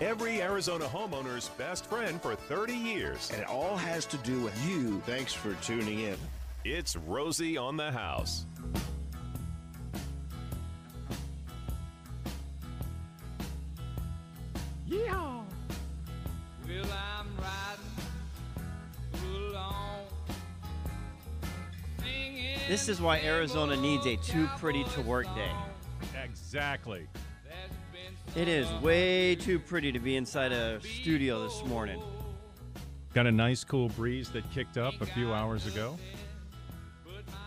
Every Arizona homeowner's best friend for 30 years. And it all has to do with you. Thanks for tuning in. It's Rosie on the House. Yeehaw! Well, I'm riding along. This is why Arizona needs a too pretty to work day. Exactly. It is way too pretty to be inside a studio this morning. Got a nice cool breeze that kicked up a few hours ago.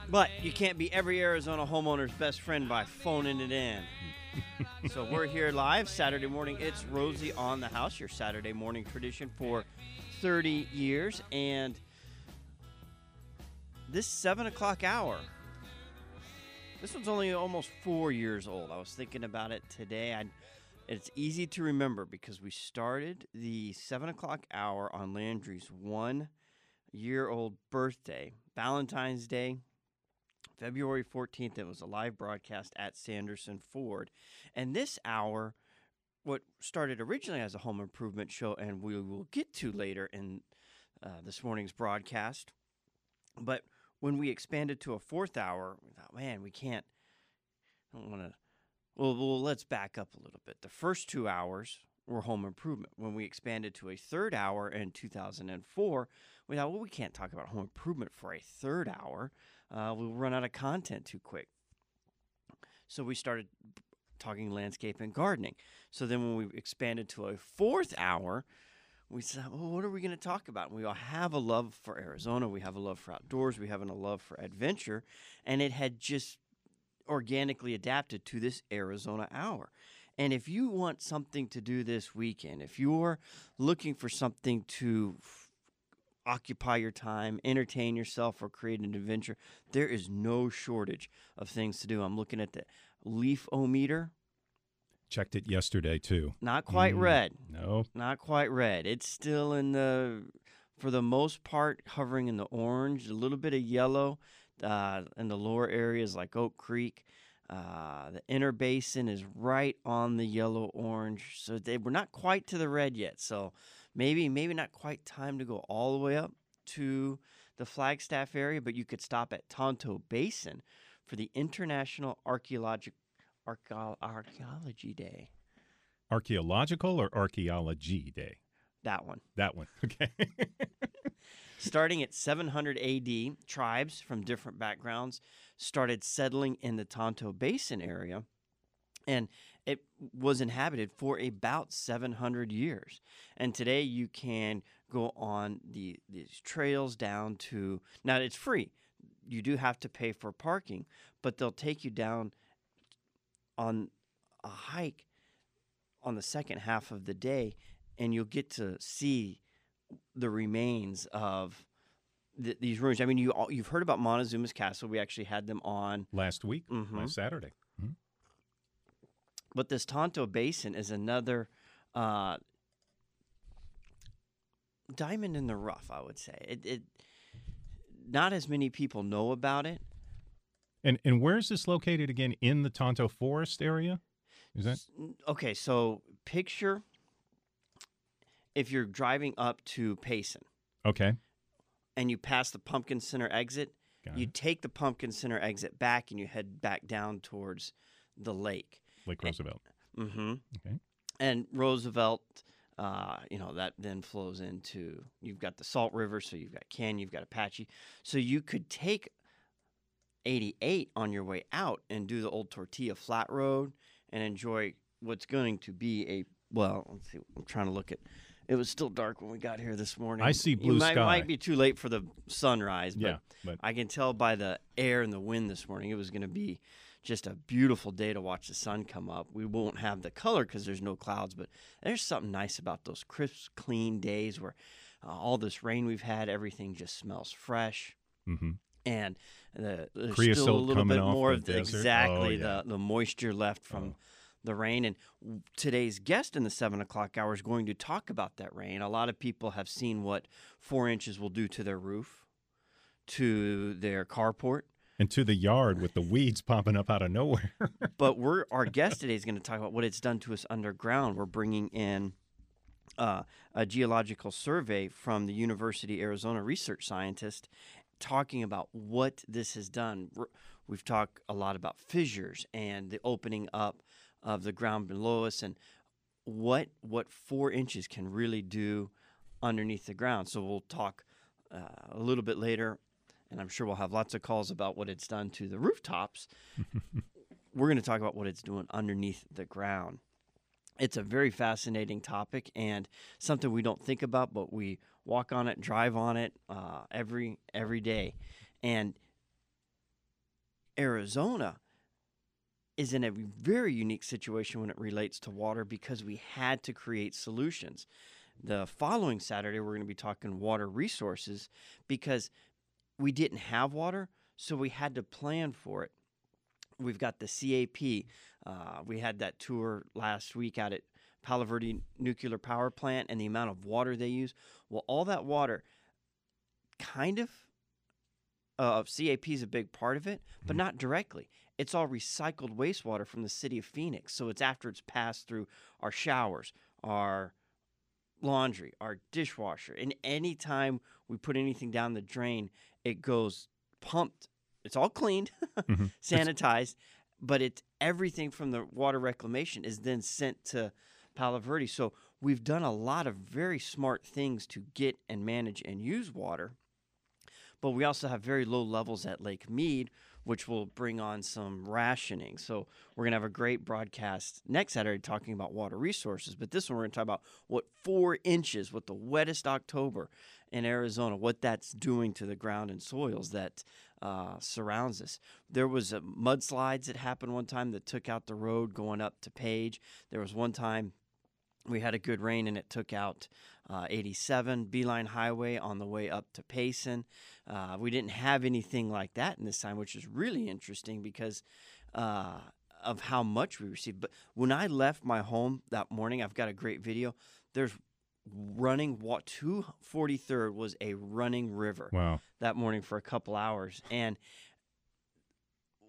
But you can't be every Arizona homeowner's best friend by phoning it in. so we're here live Saturday morning. It's Rosie on the House, your Saturday morning tradition for 30 years. And this 7 o'clock hour, this one's only almost four years old. I was thinking about it today. I, it's easy to remember because we started the 7 o'clock hour on Landry's one year old birthday, Valentine's Day, February 14th, it was a live broadcast at Sanderson Ford. And this hour, what started originally as a home improvement show, and we will get to later in uh, this morning's broadcast. But when we expanded to a fourth hour, we thought, man, we can't, I don't want to. Well, well, let's back up a little bit. The first two hours were home improvement. When we expanded to a third hour in 2004, we thought, well, we can't talk about home improvement for a third hour uh, we'll run out of content too quick. So we started talking landscape and gardening. So then when we expanded to a fourth hour, we said, well, what are we going to talk about? And we all have a love for Arizona. We have a love for outdoors. We have a love for adventure. And it had just organically adapted to this Arizona hour. And if you want something to do this weekend, if you're looking for something to occupy your time, entertain yourself, or create an adventure, there is no shortage of things to do. I'm looking at the leaf o meter. Checked it yesterday too. Not quite Mm, red. No. Not quite red. It's still in the, for the most part, hovering in the orange, a little bit of yellow uh, in the lower areas like Oak Creek. Uh, the inner basin is right on the yellow orange. So they, we're not quite to the red yet. So maybe maybe not quite time to go all the way up to the Flagstaff area, but you could stop at Tonto Basin for the International Archaeologic Archeo- Archaeology Day. Archaeological or archaeology day? That one. That one. Okay. Starting at 700 AD, tribes from different backgrounds started settling in the Tonto Basin area, and it was inhabited for about 700 years. And today you can go on the these trails down to now it's free. You do have to pay for parking, but they'll take you down on a hike on the second half of the day, and you'll get to see the remains of th- these ruins. I mean, you all, you've heard about Montezuma's castle. We actually had them on last week, Mhm. last Saturday. Mhm. But this Tonto Basin is another uh, diamond in the rough, I would say. It, it not as many people know about it. And and where is this located again? In the Tonto Forest area? Is that Okay, so picture if you're driving up to Payson okay? and you pass the Pumpkin Center exit, Got you it. take the Pumpkin Center exit back and you head back down towards the lake. Lake Roosevelt. Mm-hmm. Okay. And Roosevelt, uh, you know, that then flows into you've got the Salt River, so you've got Canyon, you've got Apache. So you could take 88 on your way out and do the old Tortilla Flat Road and enjoy what's going to be a well. Let's see. I'm trying to look at. It was still dark when we got here this morning. I see blue you might, sky. might be too late for the sunrise, but Yeah, but I can tell by the air and the wind this morning it was going to be just a beautiful day to watch the sun come up. We won't have the color because there's no clouds, but there's something nice about those crisp, clean days where uh, all this rain we've had, everything just smells fresh. mhm. And the, there's still a little bit more of the, desert. Oh, exactly yeah. the, the moisture left from Oh. The rain. And today's guest in the seven o'clock hour is going to talk about that rain. A lot of people have seen what four inches will do to their roof, to their carport. and to the yard with the weeds popping up out of nowhere. but we're our guest today is going to talk about what it's done to us underground. We're bringing in uh, a geological survey from the University of Arizona research scientist talking about what this has done. We've talked a lot about fissures and the opening up of the ground below us and what what four inches can really do underneath the ground. So we'll talk uh, a little bit later, and I'm sure we'll have lots of calls about what it's done to the rooftops. We're going to talk about what it's doing underneath the ground. It's a very fascinating topic and something we don't think about, but we walk on it, drive on it uh, every every day. And Arizona is in a very unique situation when it relates to water because we had to create solutions. The following Saturday, we're going to be talking water resources because we didn't have water, so we had to plan for it. We've got the CAP. Uh, we had that tour last week out at Palo Verde Nuclear Power Plant and the amount of water they use. Well, all that water kind of uh, CAP is a big part of it, but not directly. It's all recycled wastewater from the city of Phoenix. So it's after it's passed through our showers, our laundry, our dishwasher. And anytime we put anything down the drain, it goes pumped. It's all cleaned, Mhm. sanitized, but it's everything from the water reclamation is then sent to Palo Verde. So we've done a lot of very smart things to get and manage and use water. But we also have very low levels at Lake Mead, which will bring on some rationing. So we're going to have a great broadcast next Saturday talking about water resources. But this one, we're going to talk about what four inches, what the wettest October in Arizona, what that's doing to the ground and soils that uh, surrounds us. There was a mudslides that happened one time that took out the road going up to Page. There was one time we had a good rain and it took out uh, 87 Beeline Highway on the way up to Payson. Uh, we didn't have anything like that in this time, which is really interesting because uh, of how much we received. But when I left my home that morning, I've got a great video. There's running what 243rd was a running river Wow. that morning for a couple hours. And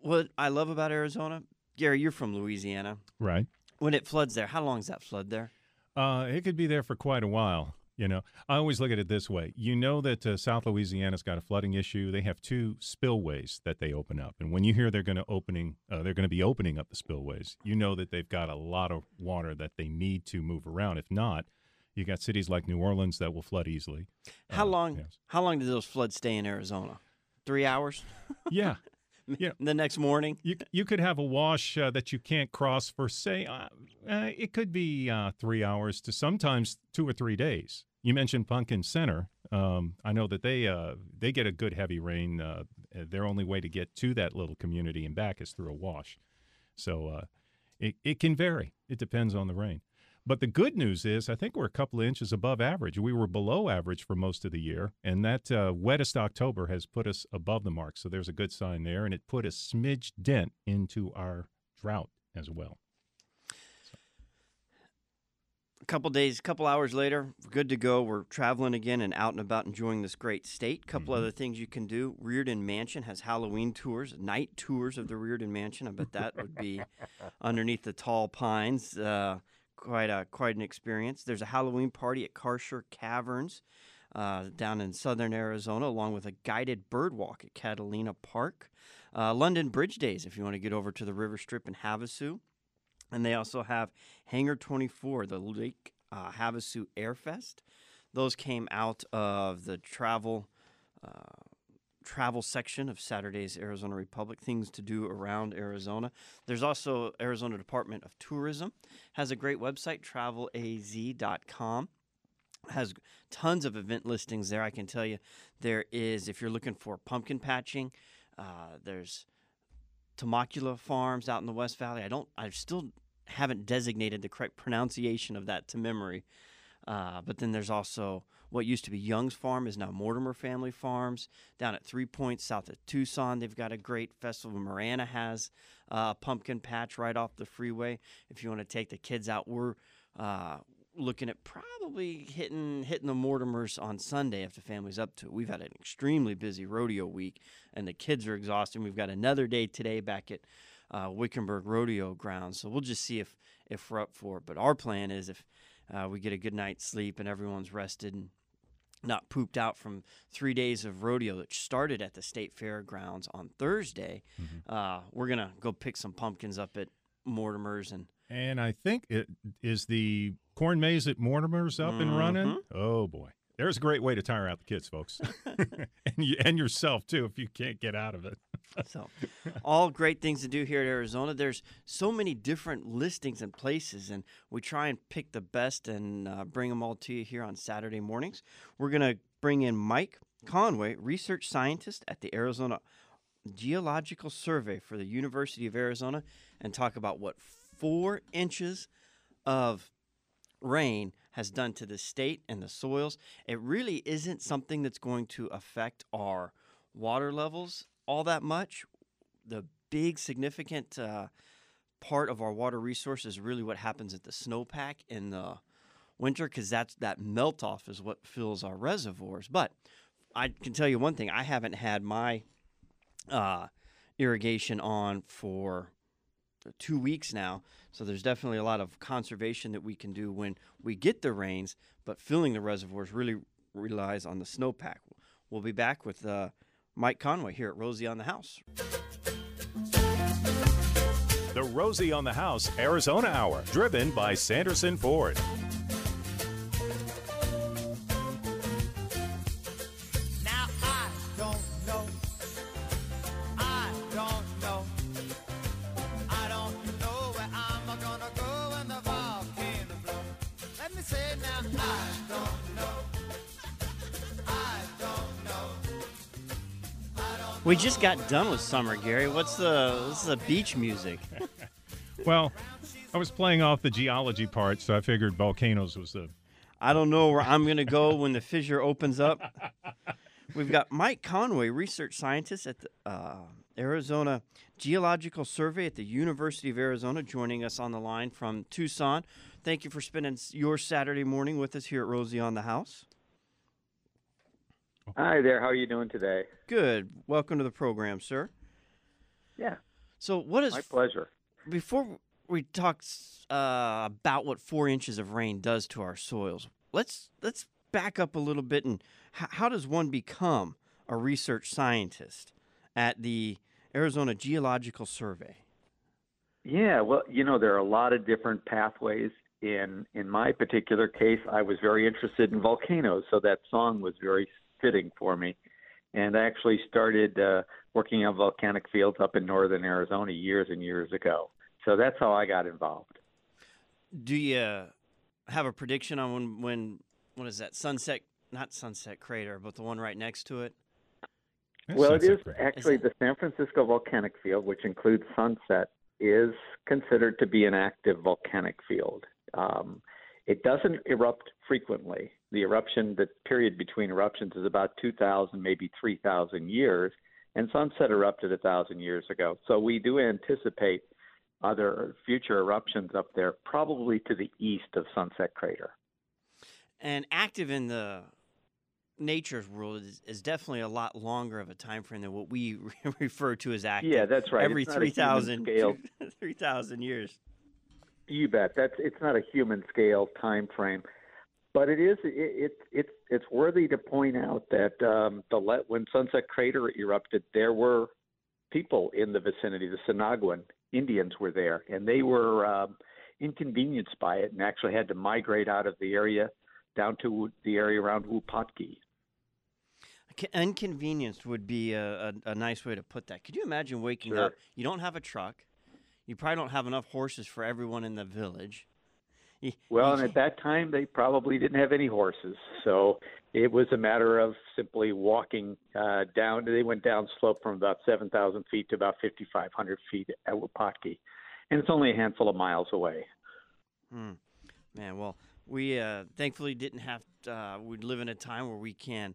what I love about Arizona, Gary, you're from Louisiana. Right. When it floods there, how long is that flood there? Uh, it could be there for quite a while. You know, I always look at it this way. You know that uh, South Louisiana's got a flooding issue. They have two spillways that they open up, and when you hear they're going to opening, uh, they're going to be opening up the spillways. You know that they've got a lot of water that they need to move around. If not, you got cities like New Orleans that will flood easily. How Uh, long? yes. How long did those floods stay in Arizona? Three hours. Yeah, Yeah. The next morning. you you could have a wash uh, that you can't cross for say uh, uh, it could be uh, three hours to sometimes two or three days. You mentioned Pumpkin Center. Um, I know that they uh, they get a good heavy rain. Uh, their only way to get to that little community and back is through a wash. So uh, it it can vary. It depends on the rain. But the good news is, I think we're a couple of inches above average. We were below average for most of the year, and that uh, wettest October has put us above the mark. So there's a good sign there, and it put a smidge dent into our drought as well. A couple days, a couple hours later, we're good to go. We're traveling again and out and about enjoying this great state. A Couple other things you can do. Riordan Mansion has Halloween tours, night tours of the Riordan Mansion. I bet that would be underneath the tall pines. Uh, quite a quite an experience. There's a Halloween party at Kartchner Caverns uh, down in southern Arizona, along with a guided bird walk at Catalina Park. Uh, London Bridge Days, if you want to get over to the River Strip in Havasu. And they also have Hangar 24, the Lake uh, Havasu Air Fest. Those came out of the travel uh, travel section of Saturday's Arizona Republic. Things to do around Arizona. There's also Arizona Department of Tourism has a great website, travelaz.com has tons of event listings there. I can tell you there is if you're looking for pumpkin patching, uh, there's Temecula Farms out in the West Valley. I don't. I still haven't designated the correct pronunciation of that to memory. Uh, but then there's also what used to be Young's Farm is now Mortimer Family Farms down at Three Points south of Tucson. They've got a great festival. Marana has uh, a pumpkin patch right off the freeway. If you want to take the kids out, we're uh, looking at probably hitting hitting the Mortimers on Sunday if the family's up to it. We've had an extremely busy rodeo week, and the kids are exhausted. We've got another day today back at uh, Wickenburg Rodeo Grounds, so we'll just see if if we're up for it. But our plan is if uh, we get a good night's sleep and everyone's rested and not pooped out from three days of rodeo that started at the state fairgrounds on Thursday. Uh, we're gonna go pick some pumpkins up at Mortimer's and And I think it is the corn maze at Mortimer's up and running. Mm-hmm. Oh boy, there's a great way to tire out the kids, folks, and you, and yourself too if you can't get out of it. So, all great things to do here at Arizona. There's so many different listings and places, and we try and pick the best and uh, bring them all to you here on Saturday mornings. We're going to bring in Mike Conway, research scientist at the Arizona Geological Survey for the University of Arizona, and talk about what four inches of rain has done to the state and the soils. It really isn't something that's going to affect our water levels all that much. The big significant uh, part of our water resource is really what happens at the snowpack in the winter because that's that melt off is what fills our reservoirs. But I can tell you one thing: I haven't had my uh, irrigation on for two weeks now. So there's definitely a lot of conservation that we can do when we get the rains, but filling the reservoirs really relies on the snowpack. We'll be back with uh, Mike Conway here at Rosie on the House. The Rosie on the House Arizona Hour, driven by Sanderson Ford. We just got done with summer, Gary. What's the what's the beach music? Well, I was playing off the geology part, so I figured volcanoes was the. I don't know where I'm going to go when the fissure opens up. We've got Mike Conway, research scientist at the uh, Arizona Geological Survey at the University of Arizona, joining us on the line from Tucson. Thank you for spending your Saturday morning with us here at Rosie on the House. Hi there. How are you doing today? Good. Welcome to the program, sir. Yeah, So, what is my pleasure. before we talk uh, about what four inches of rain does to our soils, let's let's back up a little bit and h- how does one become a research scientist at the Arizona Geological Survey? Yeah, well, you know, there are a lot of different pathways. In in my particular case, I was very interested in volcanoes, so that song was very fitting for me. And I actually started uh, working on volcanic fields up in northern Arizona years and years ago. So that's how I got involved. Do you have a prediction on when when what is that sunset? Not Sunset Crater, but the one right next to it. Well, it Sunset is Crater. actually Is the San Francisco Volcanic Field, which includes Sunset, is considered to be an active volcanic field. Um, it doesn't erupt frequently. The eruption, the period between eruptions is about 2,000, maybe 3,000 years, and Sunset erupted a thousand years ago. So we do anticipate other future eruptions up there, probably to the east of Sunset Crater. And active in the nature's world is, is definitely a lot longer of a time frame than what we refer to as active. Yeah, that's right. Every It's not a human 3,000 scale. 3,000 years. You bet. That's it's not a human scale time frame, but it is it, it it's it's worthy to point out that um, the le- when Sunset Crater erupted, there were people in the vicinity. The Sinaguan Indians were there, and they were um, inconvenienced by it, and actually had to migrate out of the area down to the area around Wupatki. Inconvenienced would be a, a, a nice way to put that. Could you imagine waking Sure. up? You don't have a truck. You probably don't have enough horses for everyone in the village. Well, and at that time, they probably didn't have any horses, so it was a matter of simply walking uh, down. They went down slope from about 7,000 feet to about 5,500 feet at Wupatki, and it's only a handful of miles away. Hmm. Man, well, we uh, thankfully didn't have. Uh, we live in a time where we can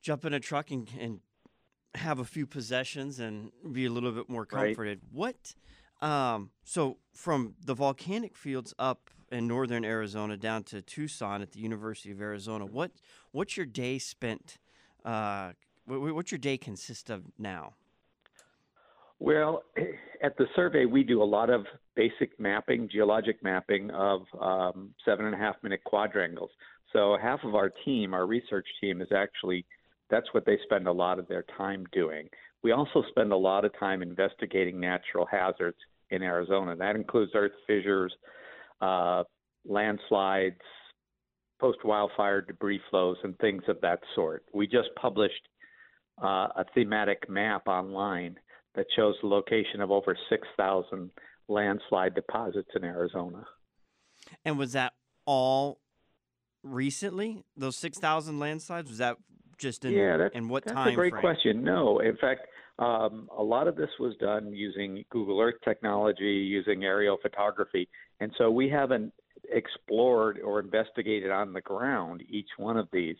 jump in a truck and, and have a few possessions and be a little bit more Right. comforted. What? Um, so from the volcanic fields up in northern Arizona down to Tucson at the University of Arizona, what what's your day spent? Uh, what, what's your day consist of now? Well, at the survey, we do a lot of basic mapping, geologic mapping of um, seven and a half minute quadrangles. So half of our team, our research team, is actually that's what they spend a lot of their time doing. We also spend a lot of time investigating natural hazards in Arizona. That includes earth fissures, uh, landslides, post wildfire debris flows, and things of that sort. We just published uh, a thematic map online that shows the location of over 6,000 landslide deposits in Arizona. And was that all recently? Those 6,000 landslides? Was that just in, yeah, that's, in what that's time a great frame? question. No, in fact, um, a lot of this was done using Google Earth technology, using aerial photography, and so we haven't explored or investigated on the ground each one of these.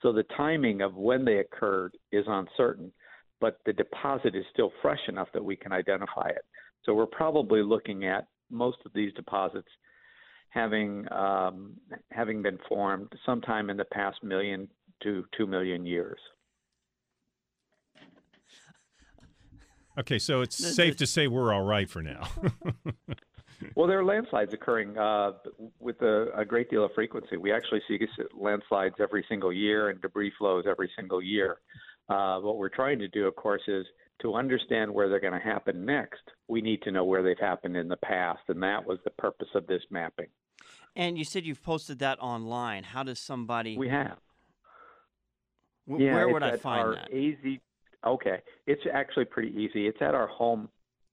So the timing of when they occurred is uncertain, but the deposit is still fresh enough that we can identify it. So we're probably looking at most of these deposits having um, having been formed sometime in the past million to two million years. Okay, so it's safe to say we're all right for now. Well, there are landslides occurring uh, with a, a great deal of frequency. We actually see landslides every single year and debris flows every single year. Uh, what we're trying to do, of course, is to understand where they're going to happen next. We need to know where they've happened in the past, and that was the purpose of this mapping. And you said you've posted that online. How does somebody? We have. wh- yeah, where would I at find our that? AZ. Okay, it's actually pretty easy. It's at our home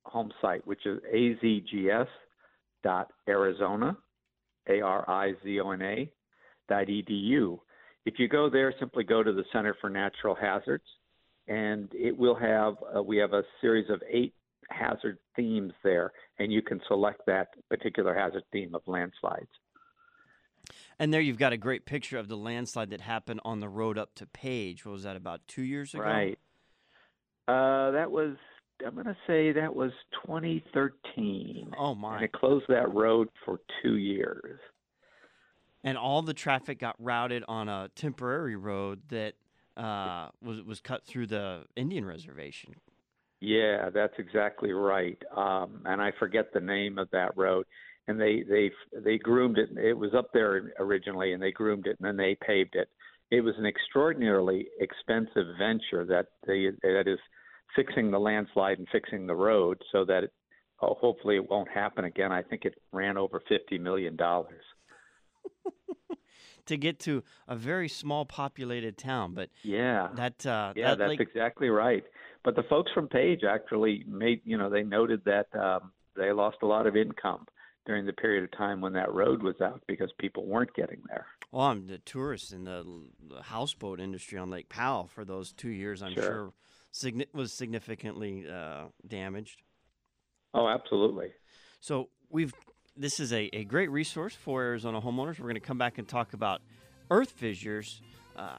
home site, which is azgs.arizona, a r i z o n a dot edu. If you go there, simply go to the Center for Natural Hazards, and it will have uh, we have a series of eight hazard themes there, and you can select that particular hazard theme of landslides. And there you've got a great picture of the landslide that happened on the road up to Page. What was that about two years ago? Right. Uh, that was I'm going to say that was 2013. Oh my! And it closed that road for two years. And all the traffic got routed on a temporary road that uh, was was cut through the Indian reservation. Yeah, that's exactly right. Um, and I forget the name of that road. And they they they groomed it. It was up there originally, and they groomed it, and then they paved it. It was an extraordinarily expensive venture that they that is fixing the landslide and fixing the road so that it, oh, hopefully it won't happen again. I think it ran over fifty million dollars. to get to a very small populated town. But Yeah. that uh, Yeah, that that's lake, exactly right. But the folks from Page actually made, you know, they noted that um, they lost a lot of income during the period of time when that road was out because people weren't getting there. well, I'm the tourists in the, the houseboat industry on Lake Powell for those two years. I'm Sure. sure, signi- was significantly uh, damaged. Oh, absolutely. So we've this is a, a great resource for Arizona homeowners. We're going to come back and talk about earth fissures, uh,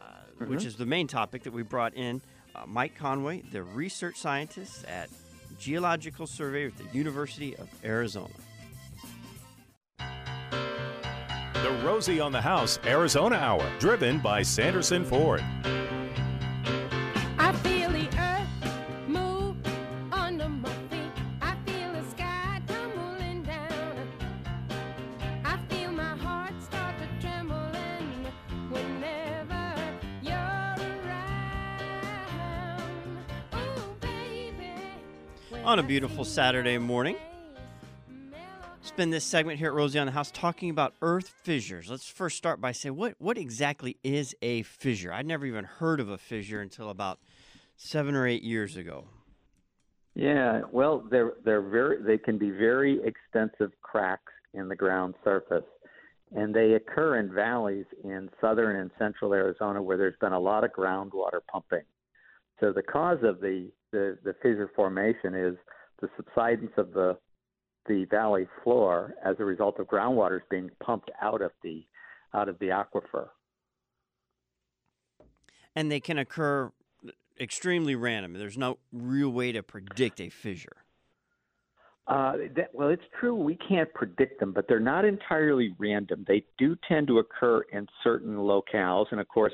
which is the main topic that we brought in. Uh, Mike Conway, the research scientist at Geological Survey at the University of Arizona. The Rosie on the House Arizona Hour, driven by Sanderson Ford. On a beautiful Saturday morning. Spend this segment here at Rosie on the House talking about earth fissures. Let's first start by saying what what exactly is a fissure? I'd never even heard of a fissure until about seven or eight years ago. Yeah, well, they're they're very they can be very extensive cracks in the ground surface, and they occur in valleys in southern and central Arizona where there's been a lot of groundwater pumping. So the cause of the the, the fissure formation is the subsidence of the the valley floor as a result of groundwaters being pumped out of the out of the aquifer. and they can occur extremely random. There's no real way to predict a fissure. Uh, that, well, it's true. We can't predict them, but they're not entirely random. They do tend to occur in certain locales. And of course,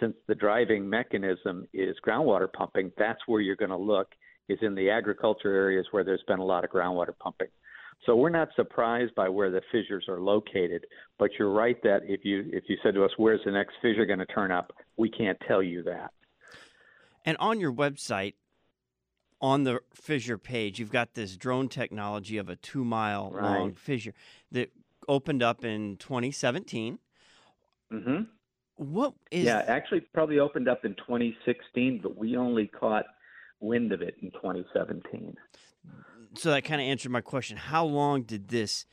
since the driving mechanism is groundwater pumping, that's where you're going to look is in the agriculture areas where there's been a lot of groundwater pumping. So we're not surprised by where the fissures are located, but you're right that if you if you said to us where's the next fissure going to turn up, we can't tell you that. And on your website, on the fissure page, you've got this drone technology of a two mile long fissure that opened up in 2017. hmm What is Yeah, actually, probably opened up in 2016, but we only caught wind of it in 2017. so that kind of answered my question. How long did this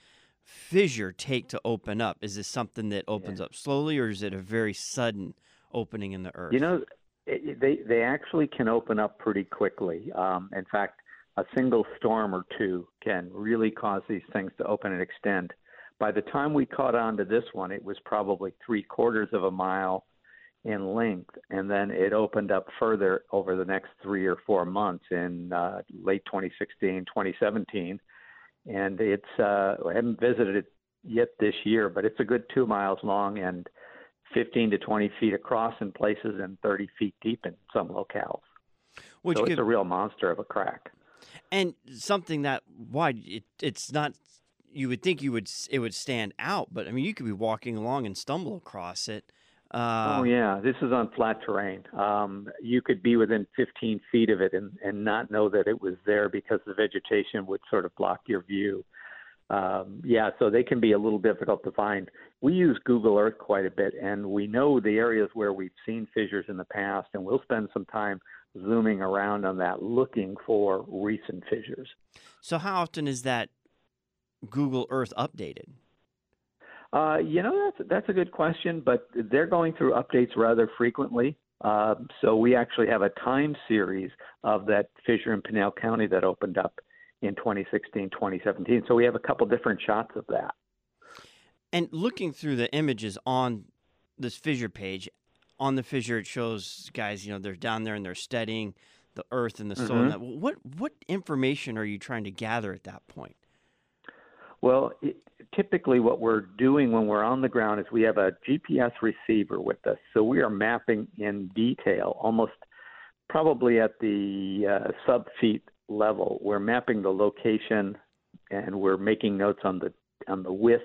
fissure take to open up? Is this something that opens up slowly, or is it a very sudden opening in the earth? You know, it, they they actually can open up pretty quickly. Um, in fact, a single storm or two can really cause these things to open and extend. By the time we caught on to this one, it was probably three quarters of a mile in length, and then it opened up further over the next three or four months in uh, late 2016, 2017. And it's uh, I haven't visited it yet this year, but it's a good two miles long and 15 to 20 feet across in places and 30 feet deep in some locales. Which so could, a real monster of a crack. and something that wide. It, it's not. You would think you would it would stand out, but I mean, you could be walking along and stumble across it. Uh, oh yeah, this is on flat terrain. Um, you could be within 15 feet of it and, and not know that it was there because the vegetation would sort of block your view. Um, yeah, so they can be a little difficult to find. We use Google Earth quite a bit, and we know the areas where we've seen fissures in the past, and we'll spend some time zooming around on that, looking for recent fissures. So how often is that Google Earth updated? Uh, you know, that's that's a good question, but they're going through updates rather frequently. Uh, so we actually have a time series of that fissure in Pinal County that opened up in 2016, 2017. So we have a couple different shots of that. And looking through the images on this fissure page, on the fissure it shows guys, you know, they're down there and they're studying the earth and the soil. that. What what information are you trying to gather at that point? Well, it, typically what we're doing when we're on the ground is we have a GPS receiver with us. So we are mapping in detail, almost probably at the uh, sub feet level. We're mapping the location and we're making notes on the on the width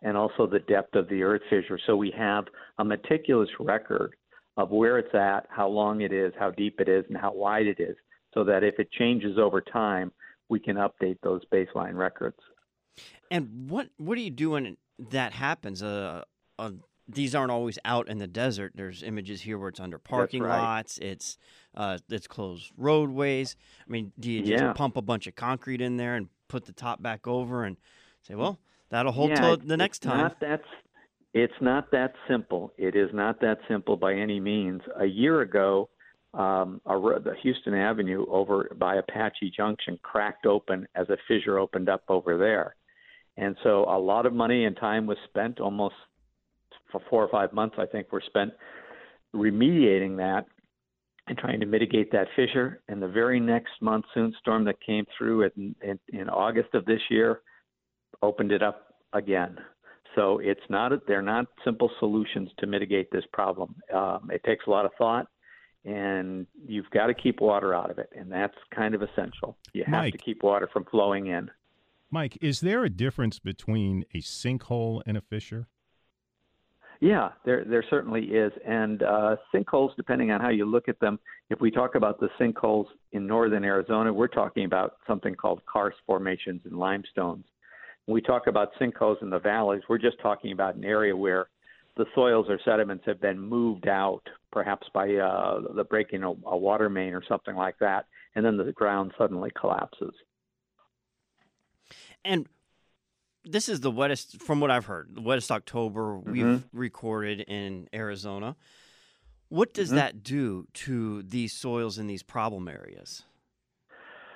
and also the depth of the earth fissure. So we have a meticulous record of where it's at, how long it is, how deep it is, and how wide it is, so that if it changes over time, we can update those baseline records. And what what do you do when that happens? Uh, uh, these aren't always out in the desert. There's images here where it's under parking right. lots. It's uh, it's closed roadways. I mean, do you just Yeah. pump a bunch of concrete in there and put the top back over and say, well, that'll hold Yeah, till the next it's time? Not that, it's not that simple. It is not that simple by any means. A year ago, um, a, the Houston Avenue over by Apache Junction cracked open as a fissure opened up over there. And so a lot of money and time was spent, almost for four or five months, I think, were spent remediating that and trying to mitigate that fissure. And the very next monsoon storm that came through in, in, in August of this year opened it up again. So it's not they're not simple solutions to mitigate this problem. Um, it takes a lot of thought, and you've got to keep water out of it, and that's kind of essential. You have to keep water from flowing in. Mike, is there a difference between a sinkhole and a fissure? Yeah, there there certainly is, and uh, sinkholes, depending on how you look at them. If we talk about the sinkholes in northern Arizona, we're talking about something called karst formations and limestones. When we talk about sinkholes in the valleys, we're just talking about an area where the soils or sediments have been moved out, perhaps by uh, the breaking a, a water main or something like that, and then the ground suddenly collapses. And this is the wettest, from what I've heard, the wettest October we've Mm-hmm. recorded in Arizona. What does that do to these soils in these problem areas?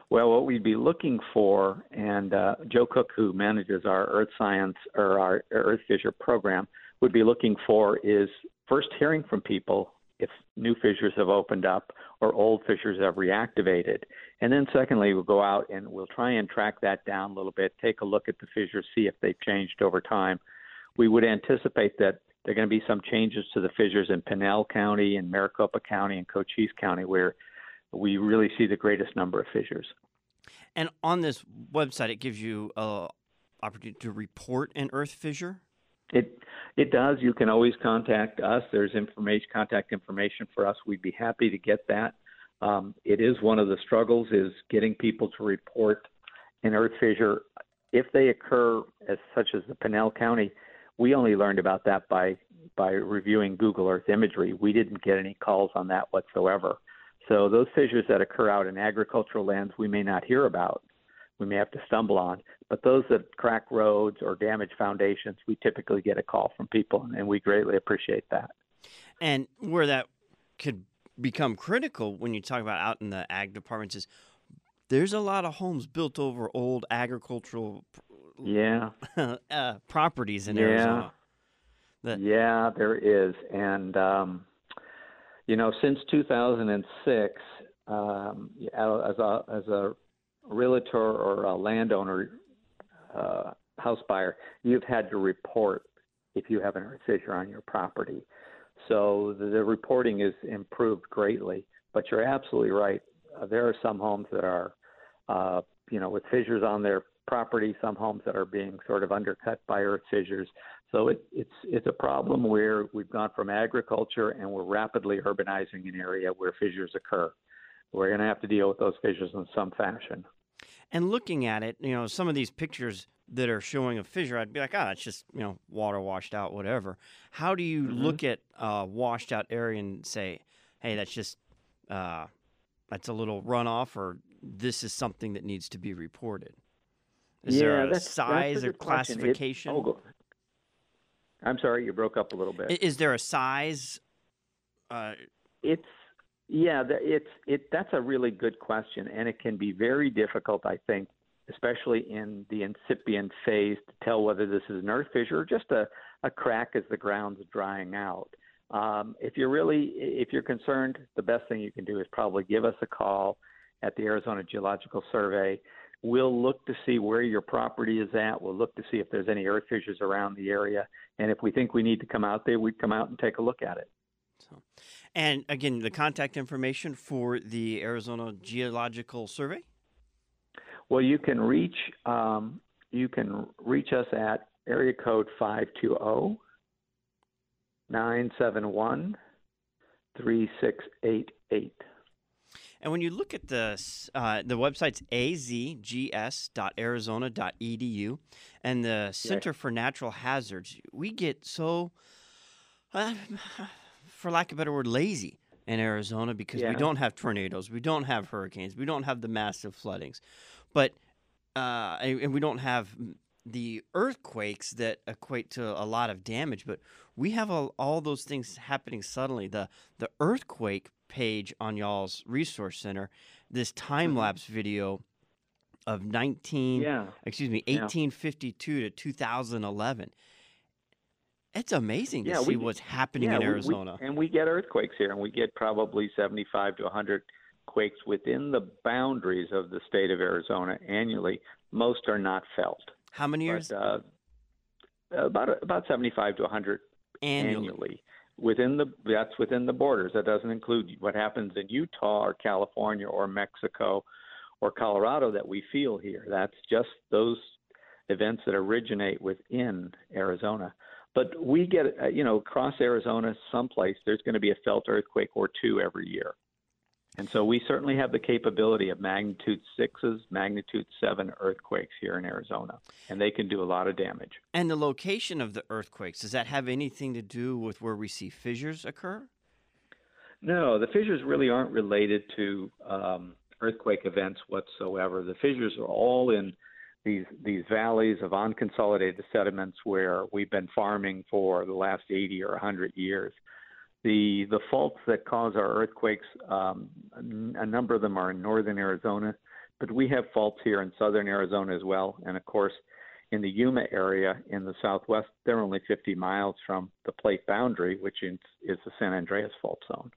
Well, what we'd be looking for, and uh, Joe Cook, who manages our Earth Science or our Earth Fissure program, would be looking for is first hearing from people if new fissures have opened up or old fissures have reactivated. And then, secondly, we'll go out and we'll try and track that down a little bit, take a look at the fissures, see if they've changed over time. We would anticipate that there are going to be some changes to the fissures in Pinal County and Maricopa County and Cochise County where we really see the greatest number of fissures. And on this website, it gives you a opportunity to report an earth fissure. It it does. You can always contact us. There's information, contact information for us. We'd be happy to get that. Um, it is one of the struggles is getting people to report an earth fissure if they occur as such as the Pinal County. We only learned about that by by reviewing Google Earth imagery. We didn't get any calls on that whatsoever. So those fissures that occur out in agricultural lands, we may not hear about. We may have to stumble on. But those that crack roads or damage foundations, we typically get a call from people, and we greatly appreciate that. And where that could become critical when you talk about out in the ag departments is there's a lot of homes built over old agricultural Yeah. uh, properties in Yeah. Arizona. Yeah, there is, and um, you know, since 2006, um, as a as a realtor or a landowner, uh, house buyer, you've had to report if you have an earth fissure on your property. So the, the reporting is improved greatly. But you're absolutely right. Uh, there are some homes that are, uh, you know, with fissures on their property. Some homes that are being sort of undercut by earth fissures. So it, it's it's a problem where we've gone from agriculture and we're rapidly urbanizing an area where fissures occur. We're going to have to deal with those fissures in some fashion. And looking at it, you know, some of these pictures that are showing a fissure, I'd be like, ah, it's just, you know, water washed out, whatever. How do you Mm-hmm. look at a washed out area and say, hey, that's just, uh, that's a little runoff, or this is something that needs to be reported? Is there Yeah, a that's- that's a size or question. It- classification? oh, I'm sorry, you broke up a little bit. Is there a size? Uh, It's yeah, it's it. That's a really good question, and it can be very difficult, I think, especially in the incipient phase, to tell whether this is an earth fissure or just a, a crack as the ground's drying out. Um, if you're really if you're concerned, the best thing you can do is probably give us a call at the Arizona Geological Survey. We'll look to see where your property is at. We'll look to see if there's any earth fissures around the area, and if we think we need to come out there, we'd come out and take a look at it. so, and again, the contact information for the Arizona Geological Survey. Well, you can reach um, you can reach us at area code 520 971 3688. And when you look at the uh, the website's azgs.arizona.edu and the Center for Natural Hazards, we get so, uh, for lack of a better word, lazy in Arizona because we don't have tornadoes, we don't have hurricanes, we don't have the massive floodings, but uh, and, and we don't have the earthquakes that equate to a lot of damage. But we have all, all those things happening suddenly. The the earthquake page on y'all's resource center, this time lapse video of 19 Yeah. excuse me Yeah. 1852 to 2011 it's amazing to Yeah, see we- what's happening Yeah, in we- we- arizona. and we get earthquakes here, and we get probably 75 to 100 quakes within the boundaries of the state of Arizona annually. Most are not felt. how many years? But, uh, about about 75 to 100 annually. annually within the that's within the borders. That doesn't include what happens in Utah or California or Mexico or Colorado that we feel here. That's just those events that originate within Arizona but we get uh, you know across Arizona someplace there's going to be a felt earthquake or two every year. And so we certainly have the capability of magnitude 6s magnitude 7 earthquakes here in Arizona and they can do a lot of damage. And the location of the earthquakes does that have anything to do with where we see fissures occur? No, the fissures really aren't related to um, earthquake events whatsoever. The fissures are all in these these valleys of unconsolidated sediments where we've been farming for the last 80 or 100 years. The the faults that cause our earthquakes, um, a number of them are in northern Arizona, but we have faults here in southern Arizona as well. And of course, in the Yuma area in the southwest, they're only 50 miles from the plate boundary, which is, is the San Andreas fault zone.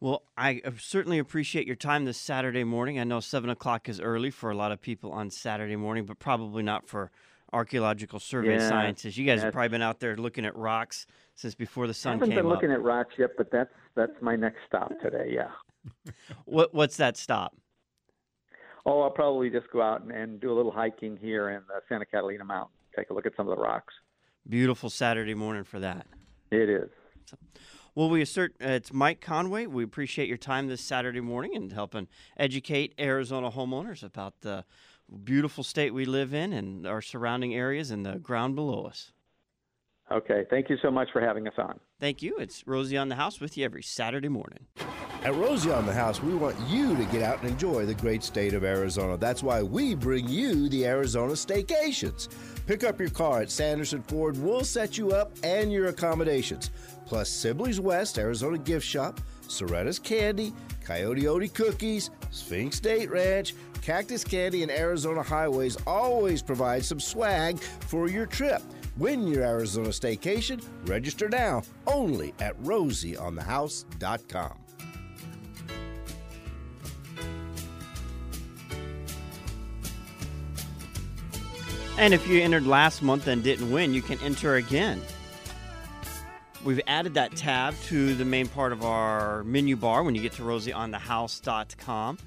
Well, I certainly appreciate your time this Saturday morning. I know seven o'clock is early for a lot of people on Saturday morning, but probably not for archaeological survey Yeah, scientists. You guys have probably been out there looking at rocks since before the sun I haven't came been up. looking at rocks yet, but that's that's my next stop today. Yeah. What what's that stop? Oh, I'll probably just go out and, and do a little hiking here in the Santa Catalina Mountain. Take a look at some of the rocks. Beautiful Saturday morning for that. It is. Well, we assert uh, it's Mike Conway. We appreciate your time this Saturday morning and helping educate Arizona homeowners about the beautiful state we live in and our surrounding areas and the ground below us. Okay. Thank you so much for having us on. Thank you. It's Rosie on the House with you every Saturday morning. At Rosie on the House, we want you to get out and enjoy the great state of Arizona. That's why we bring you the Arizona Staycations. Pick up your car at Sanderson Ford. We'll set you up and your accommodations. Plus, Sibley's West Arizona Gift Shop, Cerreta's Candy, Coyote Odie Cookies, Sphinx Date Ranch, Cactus Candy, and Arizona Highways always provide some swag for your trip. Win your Arizona staycation. Register now only at rosieonthehouse.com. And if you entered last month and didn't win, you can enter again. We've added that tab to the main part of our menu bar when you get to rosieonthehouse.com.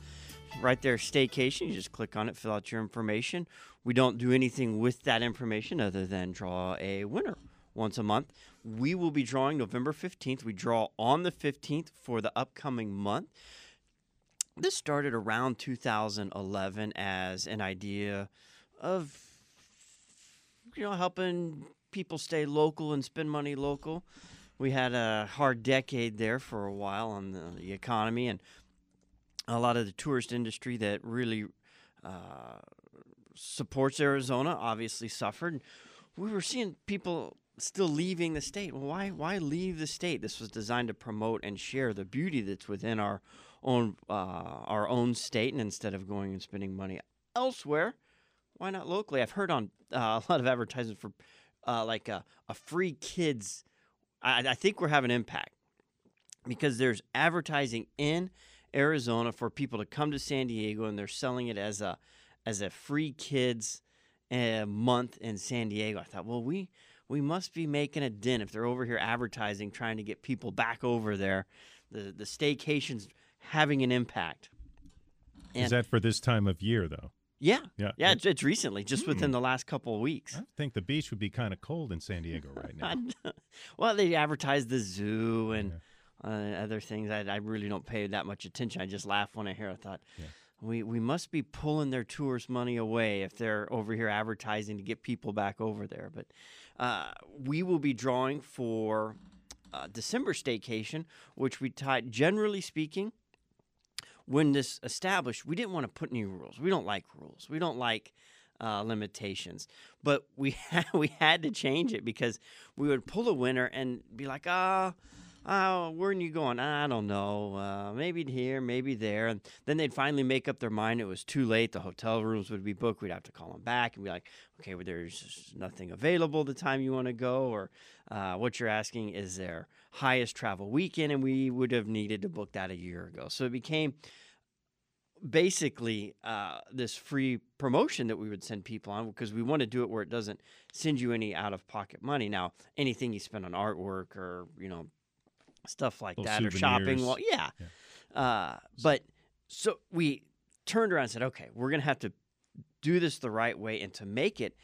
Right there, staycation. You just click on it, fill out your information. We don't do anything with that information other than draw a winner once a month. We will be drawing November 15th. We draw on the 15th for the upcoming month. This started around 2011 as an idea of you know, helping people stay local and spend money local. We had a hard decade there for a while on the, the economy and a lot of the tourist industry that really uh, supports Arizona obviously suffered. We were seeing people still leaving the state. Well, why why leave the state? This was designed to promote and share the beauty that's within our own uh, our own state, and instead of going and spending money elsewhere, why not locally? I've heard on uh, a lot of advertisements for uh, like a, a free kids. I, I think we're having impact because there's advertising in Arizona for people to come to San Diego, and they're selling it as a as a free kids uh, month in San Diego. I thought, well, we we must be making a dent if they're over here advertising, trying to get people back over there. The the staycations having an impact. Is that for this time of year, though? Yeah, Yeah. yeah. It's, it's recently, just within the last couple of weeks. I think the beach would be kind of cold in San Diego right now. well, they advertise the zoo and uh, other things. I, I really don't pay that much attention. I just laugh when I hear. I thought, we we must be pulling their tourist money away if they're over here advertising to get people back over there. But uh, we will be drawing for uh, December staycation, which we tied. Generally speaking, when this established, we didn't want to put any rules. We don't like rules. We don't like uh, limitations. But we had, we had to change it because we would pull a winner and be like, ah, oh, where are you going? I don't know. Uh, maybe here, maybe there. And then they'd finally make up their mind. It was too late. The hotel rooms would be booked. We'd have to call them back and be like, okay, well, there's nothing available the time you want to go. Or uh, what you're asking is their highest travel weekend. And we would have needed to book that a year ago. So it became basically uh, this free promotion that we would send people on because we want to do it where it doesn't send you any out of pocket money. Now, anything you spend on artwork or you know stuff like Little that or shopping, souvenirs. well, yeah. Uh, but so we turned around and said, okay, we're gonna have to do this the right way, and to make it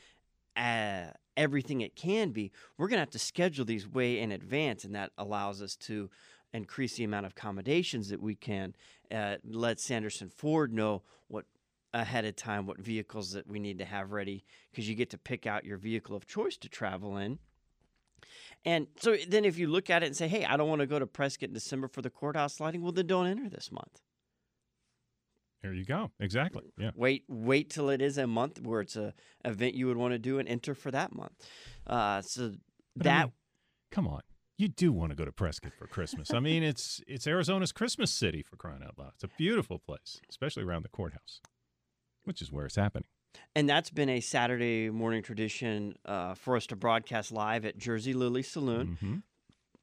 uh, everything it can be, we're gonna have to schedule these way in advance, and that allows us to increase the amount of accommodations that we can uh, let Sanderson Ford know what ahead of time what vehicles that we need to have ready because you get to pick out your vehicle of choice to travel in. And so then if you look at it and say, "Hey, I don't want to go to Prescott in December for the courthouse lighting," well, then don't enter this month. There you go. Exactly. Yeah. Wait, wait till it is a month where it's a event you would want to do and enter for that month. Uh, so But I that mean, come on. You do want to go to Prescott for Christmas. I mean, it's it's Arizona's Christmas city for crying out loud. It's a beautiful place, especially around the courthouse, which is where it's happening. And that's been a Saturday morning tradition uh, for us to broadcast live at Jersey Lily Saloon, Mhm.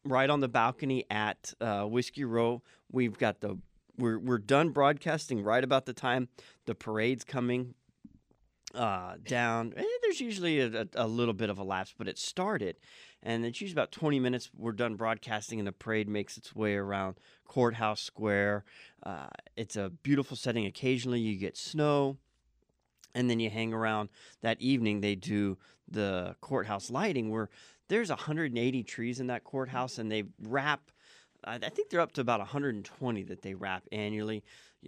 right on the balcony at uh, Whiskey Row. We've got the we're we're done broadcasting right about the time the parade's coming uh, down. eh, there's usually a, a little bit of a lapse, but it started, and it's usually about 20 minutes. We're done broadcasting, and the parade makes its way around Courthouse Square. Uh, it's a beautiful setting. Occasionally, you get snow, and then you hang around. That evening, they do the courthouse lighting, where there's 180 trees in that courthouse, and they wrap. I think they're up to about 120 that they wrap annually.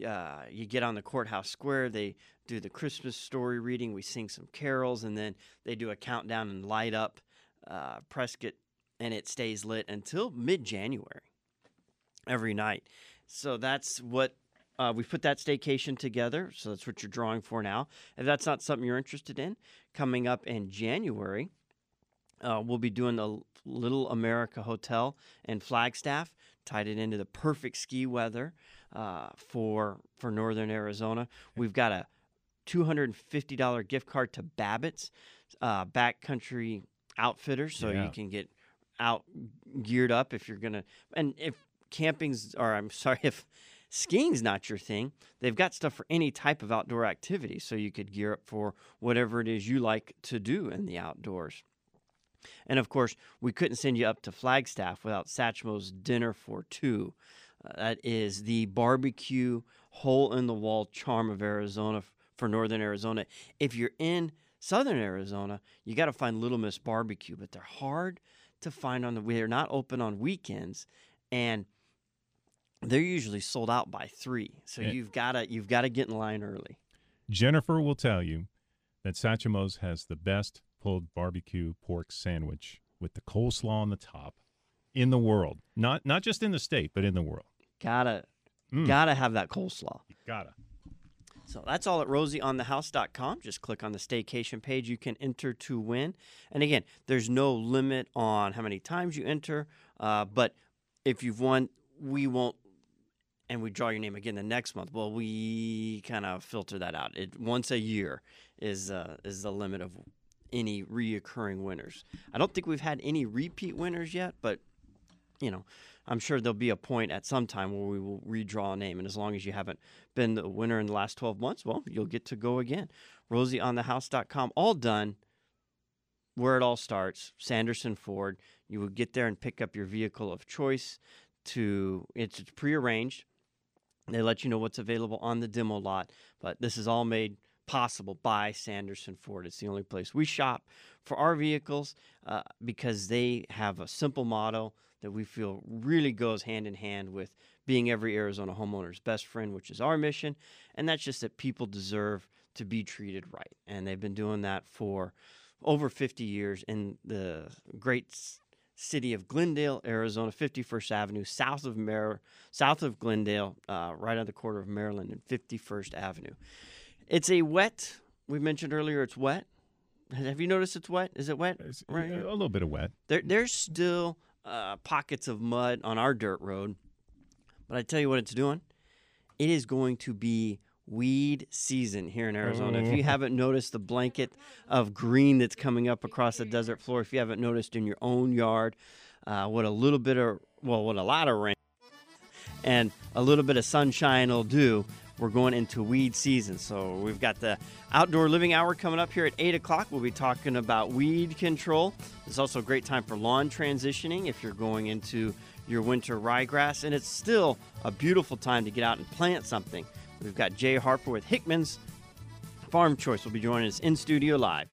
Uh, you get on the courthouse square, they do the Christmas story reading, we sing some carols, and then they do a countdown and light up uh, Prescott, and it stays lit until mid January every night. So that's what uh, we put that staycation together. So that's what you're drawing for now. If that's not something you're interested in, coming up in January, uh, we'll be doing the Little America Hotel in Flagstaff, tied it into the perfect ski weather uh, for for Northern Arizona. We've got a $250 gift card to Babbitt's uh, Backcountry Outfitters, so Yeah. you can get out geared up if you're gonna. And if camping's, or I'm sorry, if skiing's not your thing, they've got stuff for any type of outdoor activity, so you could gear up for whatever it is you like to do in the outdoors. And of course, we couldn't send you up to Flagstaff without Satchmo's Dinner for Two. Uh, that is the barbecue hole in the wall charm of Arizona for Northern Arizona. If you're in Southern Arizona, you got to find Little Miss Barbecue, but they're hard to find on the. They're not open on weekends, and they're usually sold out by three. So Yeah. you've got to you've got to get in line early. Jennifer will tell you that Satchmo's has the best pulled barbecue pork sandwich with the coleslaw on the top in the world. Not not just in the state, but in the world. Gotta Mm. gotta have that coleslaw. You gotta. So that's all at rosieonthehouse.com. Just click on the staycation page. You can enter to win. And again, there's no limit on how many times you enter. Uh, but if you've won, we won't, and we draw your name again the next month. Well, we kind of filter that out. It once a year is uh, is the limit of any reoccurring winners. I don't think we've had any repeat winners yet, but you know, I'm sure there'll be a point at some time where we will redraw a name. And as long as you haven't been the winner in the last 12 months, well, you'll get to go again. RosieOnTheHouse.com, all done where it all starts, Sanderson Ford. You would get there and pick up your vehicle of choice. To it's prearranged. They let you know what's available on the demo lot, but this is all made possible by Sanderson Ford. It's the only place we shop for our vehicles uh, because they have a simple motto that we feel really goes hand in hand with being every Arizona homeowner's best friend, which is our mission, and that's just that people deserve to be treated right, and they've been doing that for over 50 years in the great city of Glendale, Arizona, 51st Avenue, south of Mar- south of Glendale, uh, right on the corner of Maryland and 51st Avenue. It's a wet. We mentioned earlier it's wet. Have you noticed it's wet? Is it wet? It's Right. a little bit of wet. There, there's still uh, pockets of mud on our dirt road, but I tell you what it's doing. It is going to be weed season here in Arizona. If you haven't noticed the blanket of green that's coming up across the desert floor, if you haven't noticed in your own yard, uh, what a little bit of, well, what a lot of rain and a little bit of sunshine will do. We're going into weed season. So we've got the outdoor living hour coming up here at 8 o'clock. We'll be talking about weed control. It's also a great time for lawn transitioning if you're going into your winter ryegrass. And it's still a beautiful time to get out and plant something. We've got Jay Harper with Hickman's Farm Choice will be joining us in studio live.